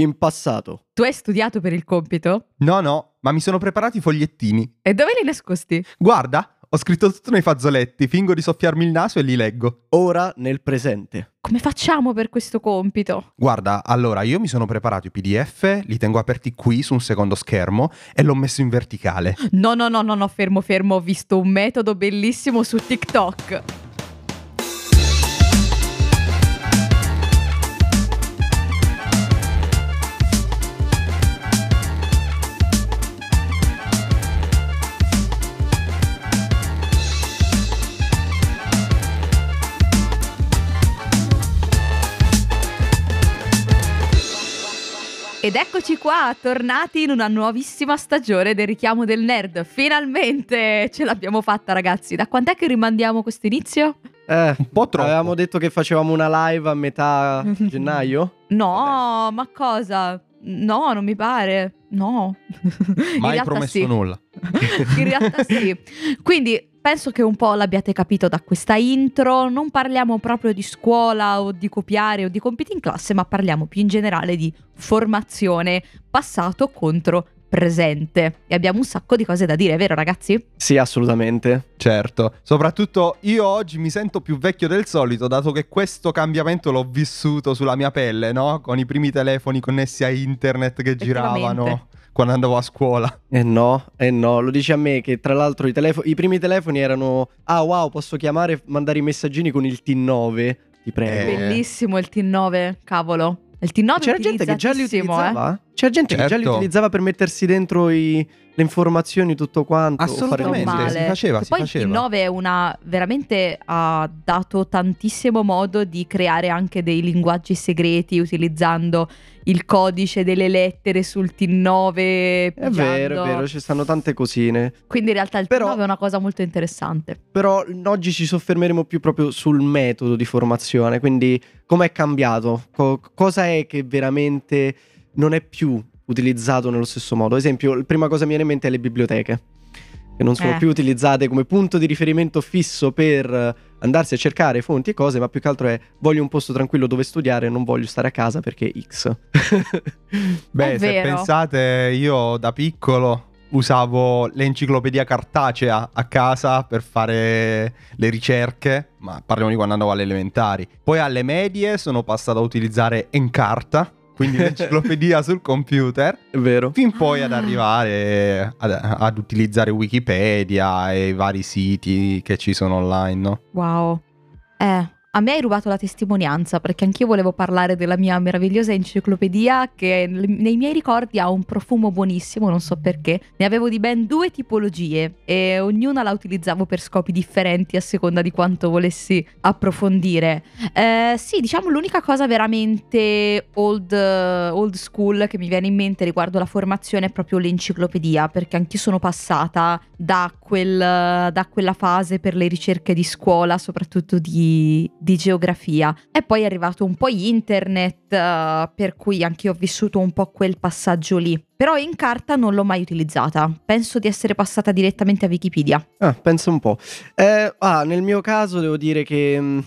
In passato. Tu hai studiato per il compito? No, no, ma mi sono preparati i fogliettini. E dove li nascosti? Guarda, ho scritto tutto nei fazzoletti, fingo di soffiarmi il naso e li leggo. Ora nel presente. Come facciamo per questo compito? Guarda, allora io mi sono preparato i PDF, li tengo aperti qui su un secondo schermo e l'ho messo in verticale. No, no, no, no, no, fermo, fermo, ho visto un metodo bellissimo su TikTok. Ed eccoci qua, tornati in una nuovissima stagione del richiamo del nerd. Finalmente ce l'abbiamo fatta, ragazzi. Da quant'è che rimandiamo questo inizio? Eh, Un po' troppo. avevamo detto che facevamo una live a metà gennaio? No, ma cosa? No, non mi pare. No. In Mai realtà promesso sì. nulla. In realtà sì. Quindi penso che un po' l'abbiate capito da questa intro. Non parliamo proprio di scuola o di copiare o di compiti in classe, ma parliamo più in generale di formazione passato contro presente. E abbiamo un sacco di cose da dire, vero ragazzi? Sì, assolutamente. Certo, soprattutto io oggi mi sento più vecchio del solito, dato che questo cambiamento l'ho vissuto sulla mia pelle, no? Con i primi telefoni connessi a internet che giravano quando andavo a scuola. Eh no, eh no, lo dici a me che tra l'altro i, telefo- i primi telefoni erano Ah wow, posso chiamare e mandare i messaggini con il T9, ti prego. Eh. Bellissimo il T9, cavolo. Il T9 C'era gente che già li utilizzatissimo, eh. C'era gente che già li Certo. utilizzava per mettersi dentro i- le informazioni, tutto quanto. Assolutamente, si faceva, si poi faceva. il 9 è una veramente ha dato tantissimo modo di creare anche dei linguaggi segreti utilizzando il codice delle lettere sul T9 È vero, è vero, ci stanno tante cosine. quindi in realtà il Però- T9 è una cosa molto interessante Però oggi ci soffermeremo più proprio sul metodo di formazione, quindi com'è cambiato, Co- cosa è che veramente non è più utilizzato nello stesso modo. Ad esempio, la prima cosa che mi viene in mente è le biblioteche, che non sono Eh. più utilizzate come punto di riferimento fisso per eh, andarsi a cercare fonti e cose, ma più che altro è voglio un posto tranquillo dove studiare, non voglio stare a casa perché X. Beh, se pensate, io da piccolo usavo l'enciclopedia cartacea a casa per fare le ricerche, ma parliamo di quando andavo alle elementari. Poi alle medie sono passato a utilizzare Encarta, quindi l'enciclopedia sul computer, è vero. fin poi ad Ah. arrivare ad, ad utilizzare Wikipedia e i vari siti che ci sono online, no? wow eh a me hai rubato la testimonianza perché anch'io volevo parlare della mia meravigliosa enciclopedia che nei miei ricordi ha un profumo buonissimo, non so perché. Ne avevo di ben due tipologie e ognuna la utilizzavo per scopi differenti a seconda di quanto volessi approfondire. Eh, sì, diciamo l'unica cosa veramente old, old school che mi viene in mente riguardo la formazione è proprio l'enciclopedia perché anch'io sono passata da, quel, da quella fase per le ricerche di scuola, soprattutto di, di geografia. E poi è arrivato un po' internet, eh, per cui anche io ho vissuto un po' quel passaggio lì. Però in carta non l'ho mai utilizzata. Penso di essere passata direttamente a Wikipedia. Ah, pensa un po'. Eh, ah, nel mio caso devo dire che mh,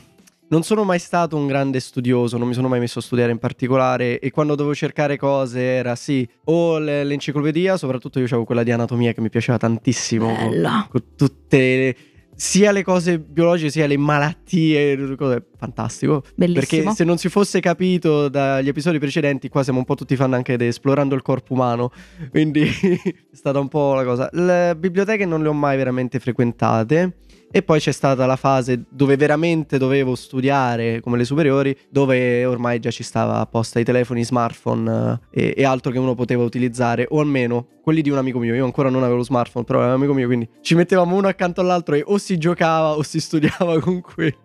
non sono mai stato un grande studioso, non mi sono mai messo a studiare in particolare e quando dovevo cercare cose era sì, o le- l'enciclopedia, soprattutto io avevo quella di anatomia che mi piaceva tantissimo, con, Bella. con tutte le- sia le cose biologiche sia le malattie, cose fantastico. Bellissimo. Perché se non si fosse capito dagli episodi precedenti, qua siamo un po' tutti fan anche di Esplorando il corpo umano. Quindi è stata un po' la cosa. Le biblioteche non le ho mai veramente frequentate. E poi c'è stata la fase dove veramente dovevo studiare, come le superiori, dove ormai già ci stava apposta i telefoni, smartphone eh, e, e altro che uno poteva utilizzare, o almeno quelli di un amico mio. Io ancora non avevo lo smartphone, però era un amico mio, quindi ci mettevamo uno accanto all'altro e o si giocava o si studiava con quello.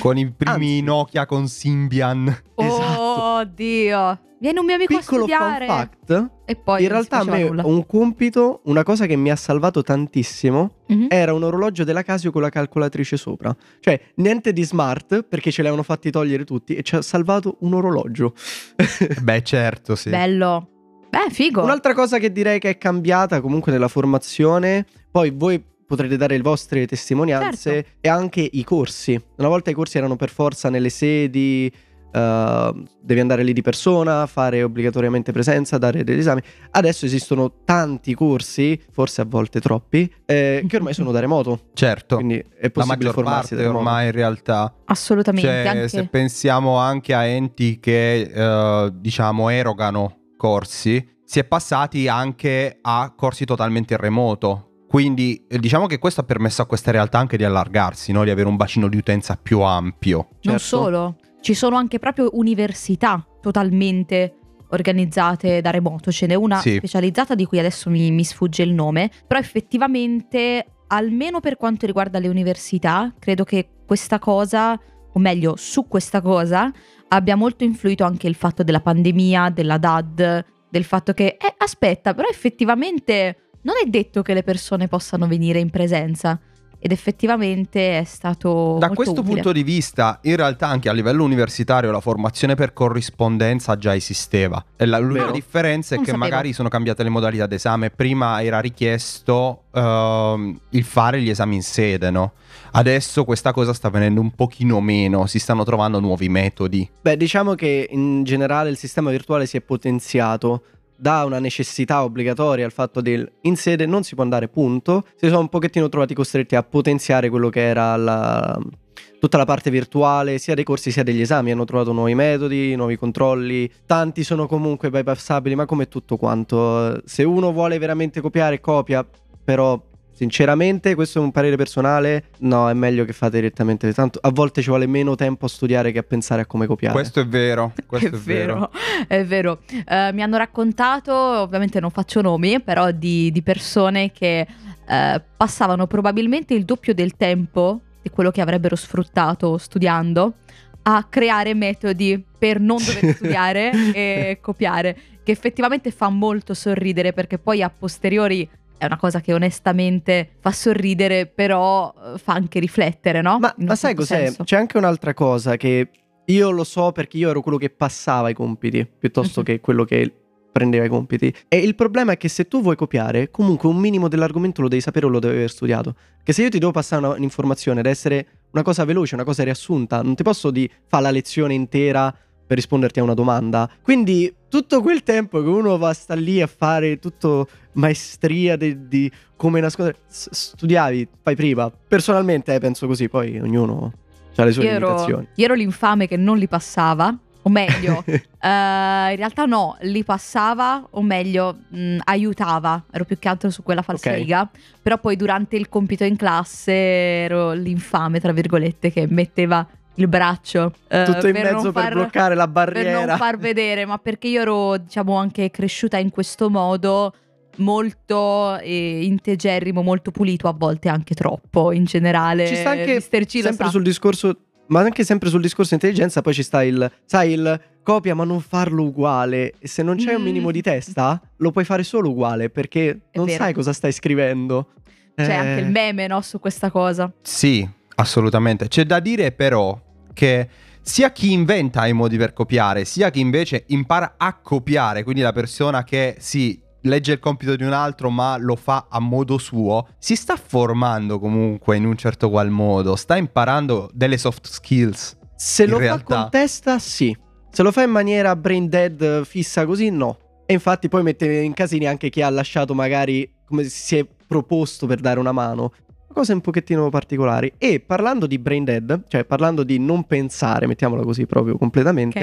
Con i primi Anzi. Nokia con Symbian. Esatto. Oh Dio. Viene un mio amico Piccolo a studiare. fun fact, E poi in realtà a me nulla. un compito, una cosa che mi ha salvato tantissimo Mhm. era un orologio della Casio con la calcolatrice sopra. Cioè, niente di smart perché ce l'avevano fatti togliere tutti e ci ha salvato un orologio. Beh, certo, sì. Bello. Beh, figo. Un'altra cosa che direi che è cambiata comunque nella formazione, poi voi potrete dare le vostre testimonianze Certo. e anche i corsi. Una volta i corsi erano per forza nelle sedi, uh, devi andare lì di persona, fare obbligatoriamente presenza, dare degli esami. Adesso esistono tanti corsi, forse a volte troppi, eh, che ormai sono da remoto. Certo. Quindi è La possibile maggior formarsi da parte remoto. ormai in realtà. Assolutamente. Cioè, anche... se pensiamo anche a enti che eh, diciamo erogano corsi, si è passati anche a corsi totalmente in remoto. Quindi eh, diciamo che questo ha permesso a queste realtà anche di allargarsi, no? di avere un bacino di utenza più ampio. Non Certo. solo, ci sono anche proprio università totalmente organizzate da remoto. Ce n'è una Sì. specializzata di cui adesso mi, mi sfugge il nome, però effettivamente, almeno per quanto riguarda le università, credo che questa cosa, o meglio, su questa cosa, abbia molto influito anche il fatto della pandemia, della DAD, del fatto che, eh, aspetta, però effettivamente non è detto che le persone possano venire in presenza. Ed effettivamente è stato. Da molto questo utile. punto di vista, in realtà anche a livello universitario la formazione per corrispondenza già esisteva. E la, l'unica Vero. differenza è Non che sapevo. magari sono cambiate le modalità d'esame. Prima era richiesto ehm, il fare gli esami in sede, no? Adesso questa cosa sta venendo un pochino meno, si stanno trovando nuovi metodi. Beh, diciamo che in generale il sistema virtuale si è potenziato da una necessità obbligatoria al fatto del in sede non si può andare punto, si sono un pochettino trovati costretti a potenziare quello che era la- tutta la parte virtuale sia dei corsi sia degli esami, hanno trovato nuovi metodi, nuovi controlli, tanti sono comunque bypassabili, ma come tutto quanto, se uno vuole veramente copiare copia, però Sinceramente, questo è un parere personale. No, è meglio che fate direttamente. Tanto a volte ci vuole meno tempo a studiare che a pensare a come copiare. Questo è vero, questo è vero, è vero. Eh, mi hanno raccontato, ovviamente non faccio nomi, però di, di persone che eh, passavano probabilmente il doppio del tempo di quello che avrebbero sfruttato studiando a creare metodi per non dover studiare e copiare, che effettivamente fa molto sorridere perché poi a posteriori è una cosa che onestamente fa sorridere, però eh, fa anche riflettere, no? Ma, ma sai certo cos'è? senso. C'è anche un'altra cosa che io lo so perché io ero quello che passava i compiti piuttosto Mhm. che quello che prendeva i compiti. E il problema è che se tu vuoi copiare, comunque un minimo dell'argomento lo devi sapere o lo devi aver studiato. Che se io ti devo passare una- un'informazione ed essere una cosa veloce, una cosa riassunta, non ti posso di fare la lezione intera per risponderti a una domanda. Quindi tutto quel tempo che uno va sta lì a fare tutto maestria de- di come nascondere, s- studiavi, fai prima. Personalmente eh, penso così, poi ognuno ha le sue Io limitazioni. io ero l'infame che non li passava, o meglio, eh, in realtà no, li passava, o meglio, mh, aiutava, ero più che altro su quella falsariga, però poi durante il compito in classe ero l'infame, tra virgolette, che metteva il braccio. eh, tutto in per mezzo per far- bloccare la per barriera. non far vedere, ma perché io ero, diciamo, anche cresciuta in questo modo molto eh, integerrimo, molto pulito, a volte anche troppo in generale. Ci sta anche sempre sa. sul discorso, ma anche sempre sul discorso intelligenza, poi ci sta il, sai, il copia ma non farlo uguale. E se non c'è un Mm. minimo di testa, lo puoi fare solo uguale perché non vero. sai cosa stai scrivendo. C'è Eh, anche il meme, no, su questa cosa. Sì, assolutamente. C'è da dire però che sia chi inventa i modi per copiare, sia chi invece impara a copiare, quindi la persona che si legge il compito di un altro ma lo fa a modo suo, si sta formando comunque in un certo qual modo, sta imparando delle soft skills. Se lo realtà- fa con testa, sì. Se lo fa in maniera brain dead fissa così, no. E infatti poi mette in casini anche chi ha lasciato magari come si è proposto per dare una mano. Cose un pochettino particolari. E parlando di brain dead, cioè parlando di non pensare, mettiamola così proprio completamente,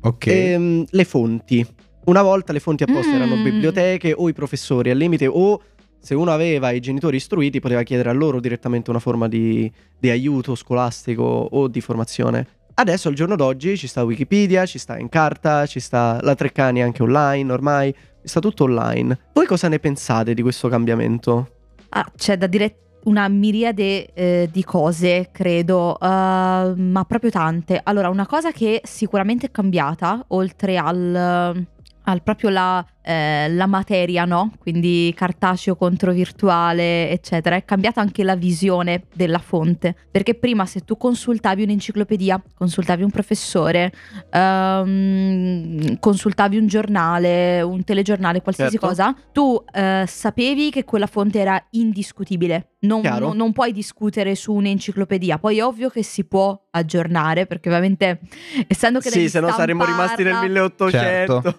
Ok? Ok. ehm, le fonti. Una volta le fonti apposta Mm. erano biblioteche o i professori al limite o se uno aveva i genitori istruiti poteva chiedere a loro direttamente una forma di, di aiuto scolastico o di formazione. Adesso al giorno d'oggi ci sta Wikipedia, ci sta in carta, ci sta la Treccani anche online ormai, sta tutto online. Voi cosa ne pensate di questo cambiamento? Ah, c'è da dire una miriade eh, di cose, credo, eh, ma proprio tante. Allora, una cosa che sicuramente è cambiata, oltre al, al proprio la eh, la materia, no? Quindi cartaceo contro virtuale, eccetera. È cambiata anche la visione della fonte. Perché prima se tu consultavi un'enciclopedia, consultavi un professore, ehm, consultavi un giornale, un telegiornale, qualsiasi Certo. cosa, tu eh, sapevi che quella fonte era indiscutibile. Non, non- non puoi discutere su un'enciclopedia. Poi è ovvio che si può aggiornare, perché ovviamente essendo che Sì, se no saremmo rimasti nel stamparla- 1800.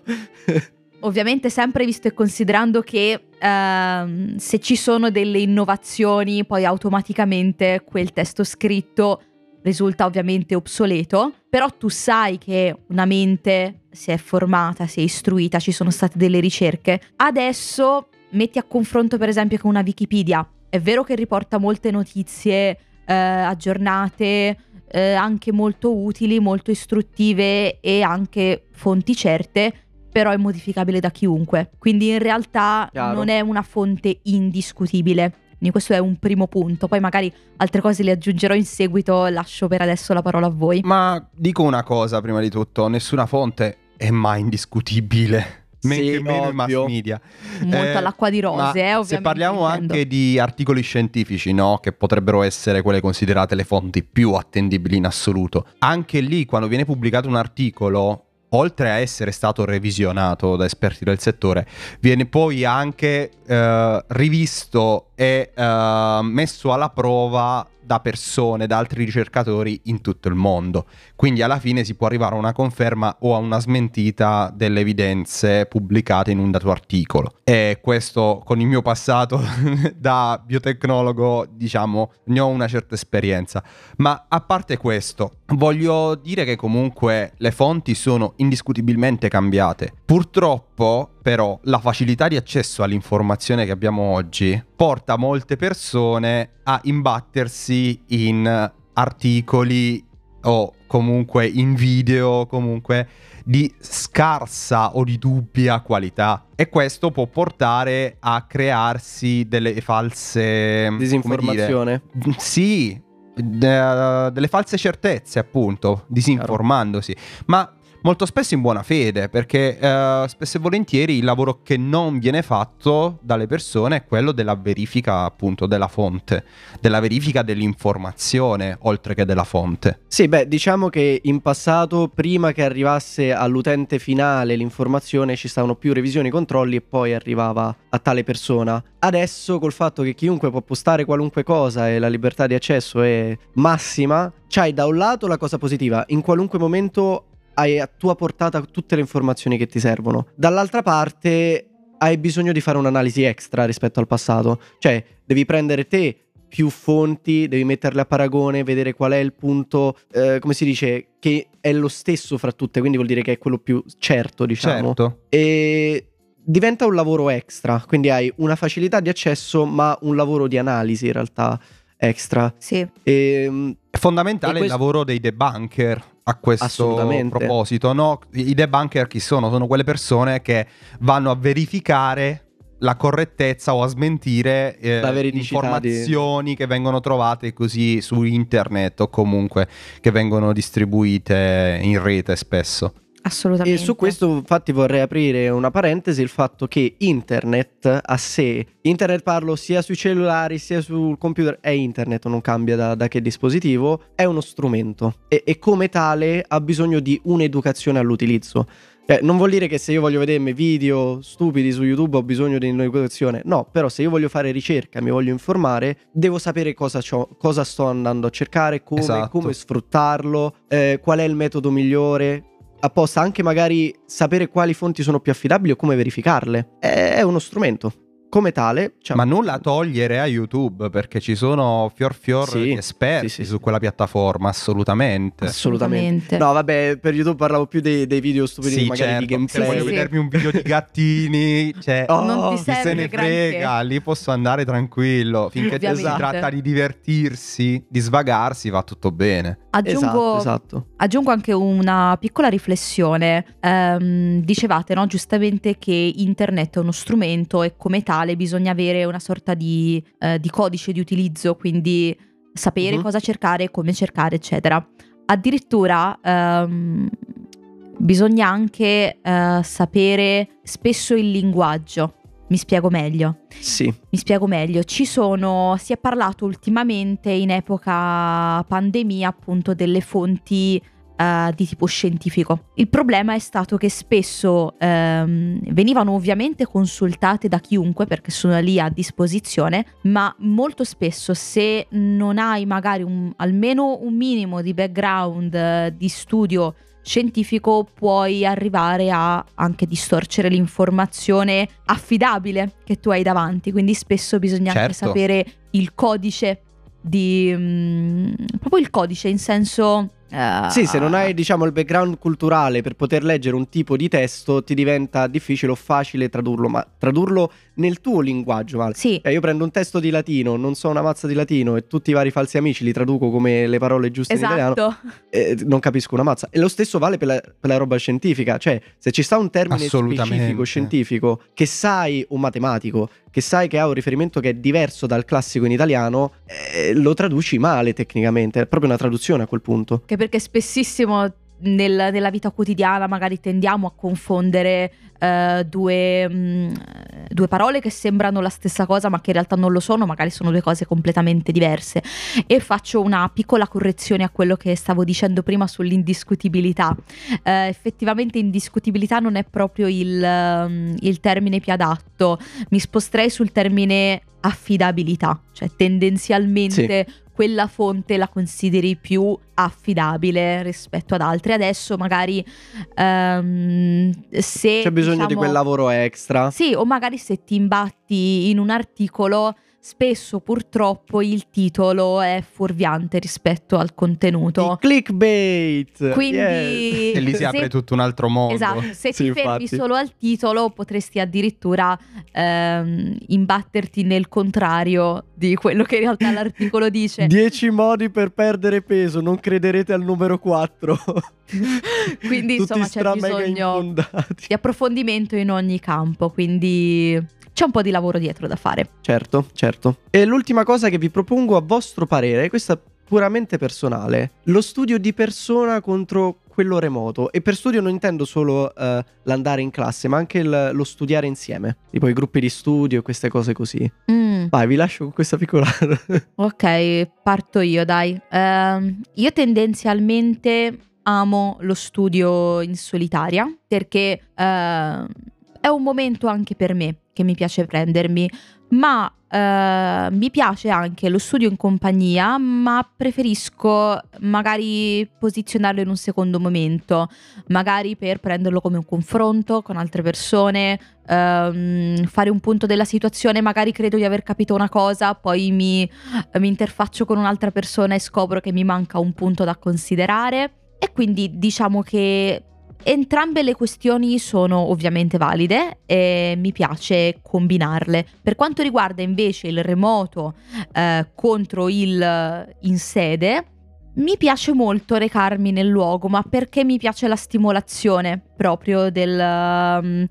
Ovviamente sempre visto e considerando che ehm, se ci sono delle innovazioni poi automaticamente quel testo scritto risulta ovviamente obsoleto, però tu sai che una mente si è formata, si è istruita, ci sono state delle ricerche. Adesso metti a confronto per esempio con una Wikipedia. È vero che riporta molte notizie eh, aggiornate, eh, anche molto utili, molto istruttive e anche fonti certe, però è modificabile da chiunque. Quindi in realtà Chiaro. non è una fonte indiscutibile. Quindi questo è un primo punto. Poi magari altre cose le aggiungerò in seguito, lascio per adesso la parola a voi. Ma dico una cosa prima di tutto, nessuna fonte è mai indiscutibile. Men Sì, meno i mass media. Molto Eh, all'acqua di rose, eh, ovviamente. se parliamo intendo. anche di articoli scientifici, no? Che potrebbero essere quelle considerate le fonti più attendibili in assoluto. Anche lì, quando viene pubblicato un articolo, oltre a essere stato revisionato da esperti del settore, viene poi anche eh, rivisto e eh, messo alla prova da persone, da altri ricercatori in tutto il mondo. Quindi alla fine si può arrivare a una conferma o a una smentita delle evidenze pubblicate in un dato articolo. E questo con il mio passato da biotecnologo, diciamo, ne ho una certa esperienza. Ma a parte questo, voglio dire che comunque le fonti sono indiscutibilmente cambiate. Purtroppo, però, la facilità di accesso all'informazione che abbiamo oggi porta molte persone a imbattersi in articoli o comunque in video, comunque di scarsa o di dubbia qualità. E questo può portare a crearsi delle false Disinformazione. sì, de- delle false certezze, appunto, disinformandosi. Ma molto spesso in buona fede, perché eh, spesso e volentieri il lavoro che non viene fatto dalle persone è quello della verifica, appunto, della fonte, della verifica dell'informazione, oltre che della fonte. Sì, beh, diciamo che in passato, prima che arrivasse all'utente finale l'informazione, ci stavano più revisioni, controlli e poi arrivava a tale persona. Adesso, col fatto che chiunque può postare qualunque cosa e la libertà di accesso è massima, c'hai da un lato la cosa positiva, in qualunque momento hai a tua portata tutte le informazioni che ti servono. Dall'altra parte hai bisogno di fare un'analisi extra rispetto al passato, cioè devi prendere te più fonti, devi metterle a paragone, vedere qual è il punto, eh, come si dice, che è lo stesso fra tutte, quindi vuol dire che è quello più certo, diciamo. Certo. E diventa un lavoro extra, quindi hai una facilità di accesso, ma un lavoro di analisi in realtà extra. Sì, E, È fondamentale E questo- il lavoro dei debunker a questo proposito, no? I debunker chi sono? Sono quelle persone che vanno a verificare la correttezza o a smentire eh, veridicità di- informazioni che vengono trovate così su internet o comunque che vengono distribuite in rete spesso. Assolutamente. E su questo infatti vorrei aprire una parentesi, il fatto che internet a sé, internet parlo sia sui cellulari sia sul computer, è internet, non cambia da, da che dispositivo, è uno strumento e, e come tale ha bisogno di un'educazione all'utilizzo. Cioè, non vuol dire che se io voglio vedermi video stupidi su YouTube ho bisogno di un'educazione, no, però se io voglio fare ricerca, mi voglio informare, devo sapere cosa, c'ho- cosa sto andando a cercare, come, Esatto. come sfruttarlo, eh, qual è il metodo migliore, apposta anche magari sapere quali fonti sono più affidabili o come verificarle. È, uno strumento. Come tale, cioè- Ma nulla a togliere a YouTube perché ci sono fior fior Sì, esperti sì, sì, su quella piattaforma, assolutamente. assolutamente. No, vabbè, per YouTube parlavo più dei, dei video stupidi, Sì, magari certo. di Se gameplay. voglio Sì, sì. vedermi un video di gattini, cioè, Oh, non ti chi se serve ne granché. frega, lì posso andare tranquillo. Finché si tratta di divertirsi, di svagarsi, va tutto bene. Aggiungo, Esatto, esatto. Aggiungo anche una piccola riflessione. Ehm, dicevate no, giustamente che internet è uno strumento e come tale bisogna avere una sorta di, eh, di codice di utilizzo, quindi sapere Mhm. cosa cercare, come cercare, eccetera. Addirittura ehm, bisogna anche eh, sapere spesso il linguaggio. Mi spiego meglio. Sì. Mi spiego meglio. Ci sono, si è parlato ultimamente in epoca pandemia appunto delle fonti uh, di tipo scientifico. Il problema è stato che spesso um, venivano ovviamente consultate da chiunque perché sono lì a disposizione, ma molto spesso se non hai magari un, almeno un minimo di background uh, di studio scientifico puoi arrivare a anche distorcere l'informazione affidabile che tu hai davanti, quindi spesso bisogna certo. anche sapere il codice di um, proprio il codice in senso Uh, sì, se non hai diciamo il background culturale per poter leggere un tipo di testo ti diventa difficile o facile tradurlo, ma tradurlo nel tuo linguaggio. Vale. Sì. Cioè, io prendo un testo di latino, non so una mazza di latino e tutti i vari falsi amici li traduco come le parole giuste esatto. in italiano. Eh, non capisco una mazza. E lo stesso vale per la, per la roba scientifica. Cioè, se ci sta un termine specifico scientifico che sai, un matematico, che sai che ha un riferimento che è diverso dal classico in italiano, eh, lo traduci male tecnicamente. È proprio una traduzione a quel punto. Che perché spessissimo nel, nella vita quotidiana magari tendiamo a confondere uh, due, mh, due, parole che sembrano la stessa cosa ma che in realtà non lo sono, magari sono due cose completamente diverse. E faccio una piccola correzione a quello che stavo dicendo prima sull'indiscutibilità. Uh, effettivamente indiscutibilità non è proprio il, um, il termine più adatto, mi sposterei sul termine affidabilità, cioè tendenzialmente sì quella fonte la consideri più affidabile rispetto ad altre. Adesso magari um, se... Bisogno diciamo, di quel lavoro extra. Sì, o magari se ti imbatti in un articolo spesso purtroppo il titolo è fuorviante rispetto al contenuto. Il clickbait! Quindi... Yeah. E lì si apre tutto un altro mondo. Esatto, se sì, ti fermi infatti. solo al titolo potresti addirittura ehm, imbatterti nel contrario di quello che in realtà l'articolo dice. 10 modi per perdere peso, non crederete al numero 4. quindi Tutti insomma c'è bisogno di approfondimento in ogni campo, quindi c'è un po' di lavoro dietro da fare. Certo, certo. E l'ultima cosa che vi propongo a vostro parere, questa puramente personale, lo studio di persona contro quello remoto. E per studio non intendo solo uh, l'andare in classe, ma anche il, lo studiare insieme, tipo i gruppi di studio e queste cose così. Mm. Vai, vi lascio con questa piccola... ok, parto io, dai. Uh, io tendenzialmente amo lo studio in solitaria perché uh, è un momento anche per me che mi piace prendermi, ma uh, mi piace anche lo studio in compagnia, ma preferisco magari posizionarlo in un secondo momento, magari per prenderlo come un confronto con altre persone, um, fare un punto della situazione, magari credo di aver capito una cosa, poi mi, mi interfaccio con un'altra persona e scopro che mi manca un punto da considerare. E quindi diciamo che Entrambe le questioni sono ovviamente valide e mi piace combinarle. Per quanto riguarda invece il remoto eh, contro il in sede, mi piace molto recarmi nel luogo, ma perché mi piace la stimolazione proprio del um,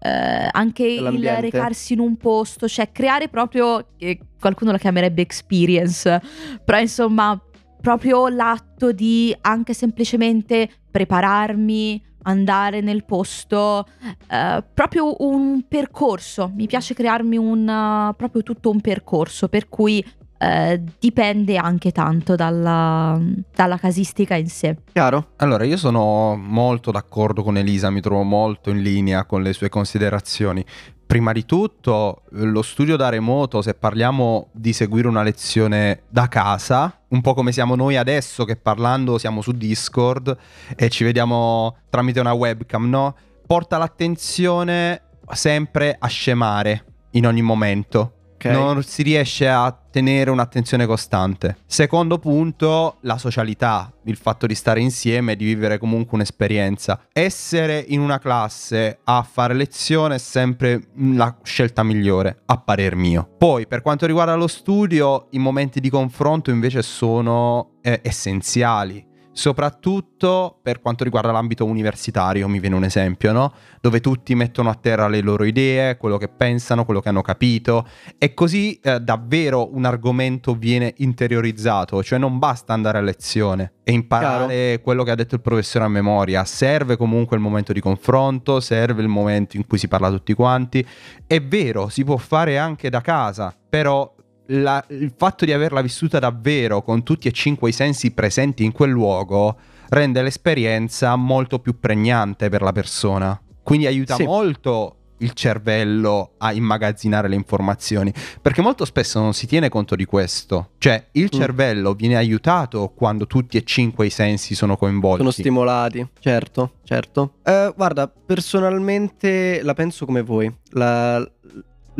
eh, anche il recarsi in un posto, cioè creare proprio eh, qualcuno la chiamerebbe experience, però insomma proprio l'atto di anche semplicemente prepararmi, andare nel posto, uh, proprio un percorso. Mi piace crearmi un, uh, proprio tutto un percorso, per cui uh, dipende anche tanto dalla, dalla, casistica in sé. Chiaro? Allora, io sono molto d'accordo con Elisa, mi trovo molto in linea con le sue considerazioni. Prima di tutto, lo studio da remoto, se parliamo di seguire una lezione da casa, un po' come siamo noi adesso che parlando siamo su Discord e ci vediamo tramite una webcam, no? Porta l'attenzione sempre a scemare in ogni momento. Okay. Non si riesce a tenere un'attenzione costante. Secondo punto, la socialità, il fatto di stare insieme e di vivere comunque un'esperienza. Essere in una classe a fare lezione è sempre la scelta migliore, a parer mio. Poi, per quanto riguarda lo studio, i momenti di confronto invece sono eh, essenziali soprattutto per quanto riguarda l'ambito universitario, mi viene un esempio, no? Dove tutti mettono a terra le loro idee, quello che pensano, quello che hanno capito e così eh, davvero un argomento viene interiorizzato, cioè non basta andare a lezione e imparare Chiaro. quello che ha detto il professore a memoria, serve comunque il momento di confronto, serve il momento in cui si parla tutti quanti. È vero, si può fare anche da casa, però la- il fatto di averla vissuta davvero con tutti e cinque i sensi presenti in quel luogo rende l'esperienza molto più pregnante per la persona. Quindi aiuta Sì. molto il cervello a immagazzinare le informazioni, perché molto spesso non si tiene conto di questo. Cioè, il Mm. cervello viene aiutato quando tutti e cinque i sensi sono coinvolti. Sono stimolati, certo, certo. Eh, guarda, personalmente la penso come voi. La-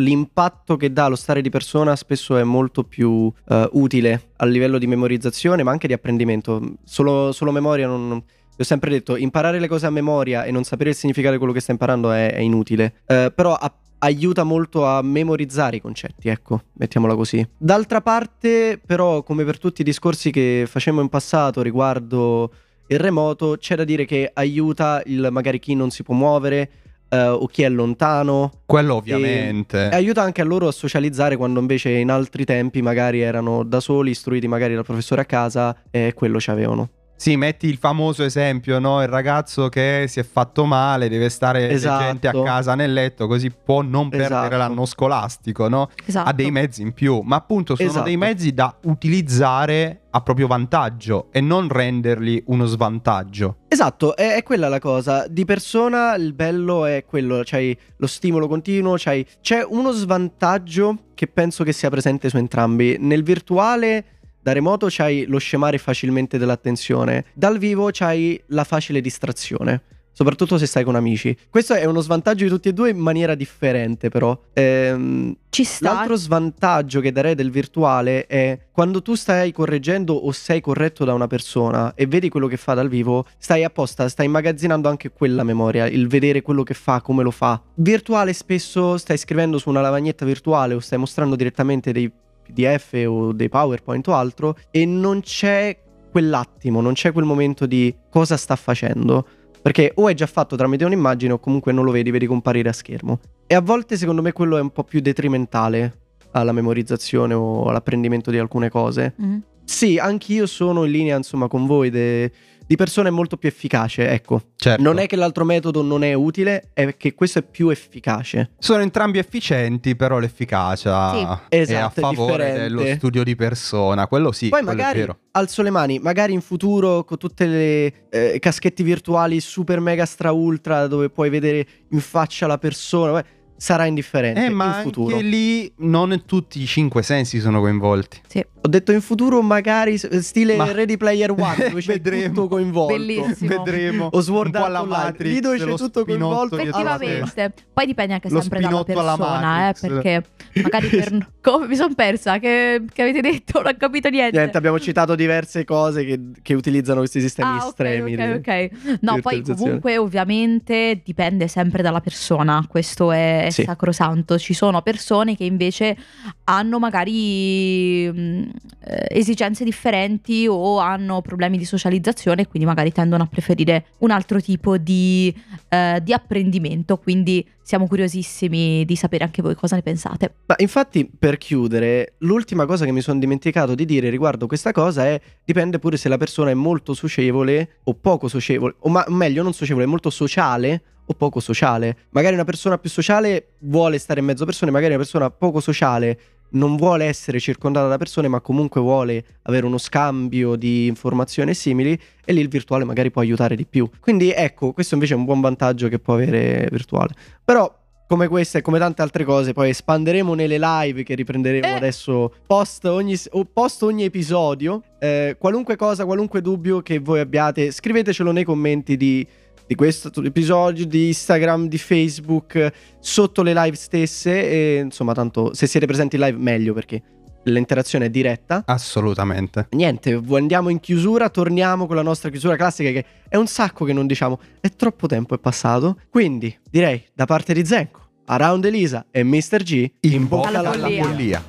l'impatto che dà lo stare di persona spesso è molto più eh, utile a livello di memorizzazione, ma anche di apprendimento. Solo, solo memoria non- Ho sempre detto, imparare le cose a memoria e non sapere il significato di quello che stai imparando è, è inutile. Eh, però a- aiuta molto a memorizzare i concetti, ecco, mettiamola così. D'altra parte, però, come per tutti i discorsi che facemmo in passato riguardo il remoto, c'è da dire che aiuta il magari chi non si può muovere eh, o chi è lontano. Quello ovviamente. E aiuta anche a loro a socializzare quando invece in altri tempi magari erano da soli, istruiti magari dal professore a casa e quello c'avevano. Sì, metti il famoso esempio, no? Il ragazzo che si è fatto male, deve stare Esatto. gente a casa nel letto, così può non perdere Esatto. l'anno scolastico, no? Esatto. Ha dei mezzi in più, ma appunto sono Esatto. dei mezzi da utilizzare a proprio vantaggio e non renderli uno svantaggio. Esatto, è, è quella la cosa. Di persona il bello è quello, c'hai lo stimolo continuo, c'hai... c'è uno svantaggio che penso che sia presente su entrambi. Nel virtuale, da remoto, c'hai lo scemare facilmente dell'attenzione, dal vivo c'hai la facile distrazione. Soprattutto se stai con amici. Questo è uno svantaggio di tutti e due in maniera differente, però. Ehm, Ci sta. L'altro svantaggio che darei del virtuale è quando tu stai correggendo o sei corretto da una persona e vedi quello che fa dal vivo, stai apposta, stai immagazzinando anche quella memoria, il vedere quello che fa, come lo fa. Virtuale spesso stai scrivendo su una lavagnetta virtuale o stai mostrando direttamente dei PDF o dei PowerPoint o altro e non c'è quell'attimo, non c'è quel momento di cosa sta facendo. Perché o è già fatto tramite un'immagine o comunque non lo vedi, vedi comparire a schermo. E a volte secondo me quello è un po' più detrimentale alla memorizzazione o all'apprendimento di alcune cose. Mm. Sì, anch'io sono in linea insomma con voi de- di persone molto più efficace, ecco. Certo. Non è che l'altro metodo non è utile, è che questo è più efficace. Sono entrambi efficienti, però l'efficacia Sì. è Esatto, a è favore differente. dello studio di persona. Quello sì, Poi quello è magari vero. alzo le mani, magari in futuro con tutte le eh, caschetti virtuali super mega stra ultra dove puoi vedere in faccia la persona, beh, sarà indifferente Eh, ma in anche futuro. lì non tutti i cinque sensi sono coinvolti. Sì. Ho detto in futuro magari stile Ma- Ready Player One dove c'è Vedremo. tutto coinvolto. Bellissimo. Vedremo. O Sword Art alla Online, Matrix, lì dove c'è tutto coinvolto. Effettivamente. Poi dipende anche Lo sempre dalla persona, eh, perché magari per... Come mi sono persa? Che, che avete detto? Non ho capito niente. Niente, abbiamo citato diverse cose che, che utilizzano questi sistemi Ah, estremi. ok, di- ok. No, poi comunque ovviamente dipende sempre dalla persona, questo è Sì. sacrosanto. Ci sono persone che invece hanno magari mh, eh, esigenze differenti o hanno problemi di socializzazione e quindi magari tendono a preferire un altro tipo di, eh, di apprendimento, quindi siamo curiosissimi di sapere anche voi cosa ne pensate. Ma infatti, per chiudere, l'ultima cosa che mi sono dimenticato di dire riguardo questa cosa è dipende pure se la persona è molto socievole o poco socievole, o ma- meglio, non socievole, è molto sociale o poco sociale. Magari una persona più sociale vuole stare in mezzo a persone, magari una persona poco sociale non vuole essere circondata da persone, ma comunque vuole avere uno scambio di informazioni simili e lì il virtuale magari può aiutare di più. Quindi ecco, questo invece è un buon vantaggio che può avere virtuale. Però come queste e come tante altre cose, poi espanderemo nelle live che riprenderemo Eh. adesso post ogni, post ogni episodio. Eh, qualunque cosa, qualunque dubbio che voi abbiate, scrivetecelo nei commenti di, di questo episodio, di Instagram, di Facebook, sotto le live stesse. E insomma, tanto se siete presenti live, meglio perché l'interazione è diretta. Assolutamente. Niente, andiamo in chiusura, torniamo con la nostra chiusura classica che è un sacco che non diciamo, è troppo tempo è passato. Quindi direi da parte di Zenko, Around Elisa e Mr. G, In bocca alla alla follia. follia.